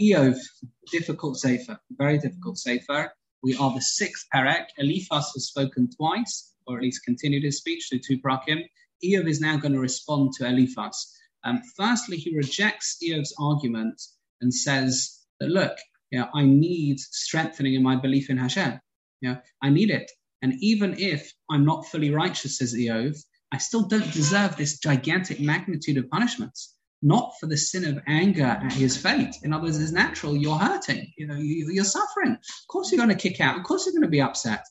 Iyov, difficult sefer, very difficult sefer. We are the sixth perek. Eliphaz has spoken twice, or at least continued his speech to two prakim. Iyov is now going to respond to Eliphaz. Um, firstly, he rejects Iyov's argument and says that, look, you know, I need strengthening in my belief in Hashem. You know, I need it. And even if I'm not fully righteous, says Iyov, I still don't deserve this gigantic magnitude of punishments. Not for the sin of anger at his fate. In other words, it's natural. You're hurting. You know, you, are suffering. Of course, you're going to kick out. Of course, you're going to be upset.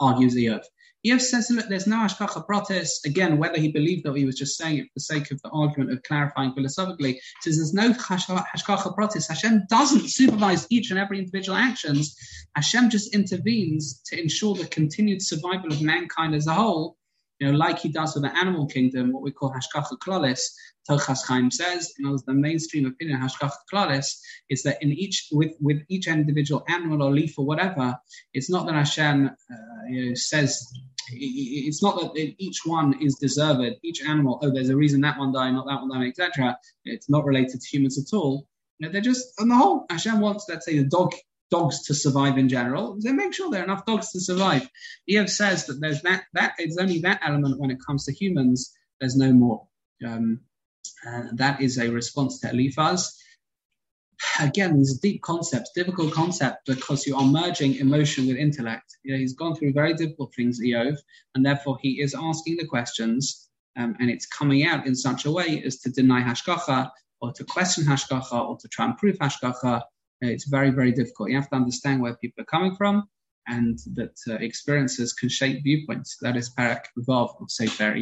Argues Iyov. Iyov says, look, there's no hashgacha pratis. Again, whether he believed or he was just saying it for the sake of the argument of clarifying philosophically, says there's no hashgacha pratis. Hashem doesn't supervise each and every individual actions. Hashem just intervenes to ensure the continued survival of mankind as a whole you know, like he does with the animal kingdom, what we call hashgacha klalis, Tochas Chaim says, you know, the mainstream opinion hashgacha klalis is that in each with with each individual animal or leaf or whatever, it's not that Hashem uh, you know, says it's not that each one is deserved. Each animal, oh, there's a reason that one died, not that one died, etc. It's not related to humans at all. You know, they're just on the whole. Hashem wants, let's say, the dog dogs to survive in general. They make sure there are enough dogs to survive. Iyov says that there's that that it's only that element when it comes to humans. There's no more. Um, that is a response to Eliphaz. Again, these deep concepts, difficult concept because you are merging emotion with intellect. You know, he's gone through very difficult things, Iyov, and therefore he is asking the questions, um, and it's coming out in such a way as to deny hashgacha or to question hashgacha or to try and prove hashgacha it's very, very difficult. You have to understand where people are coming from and that uh, experiences can shape viewpoints. That is Perek Vav of Sefer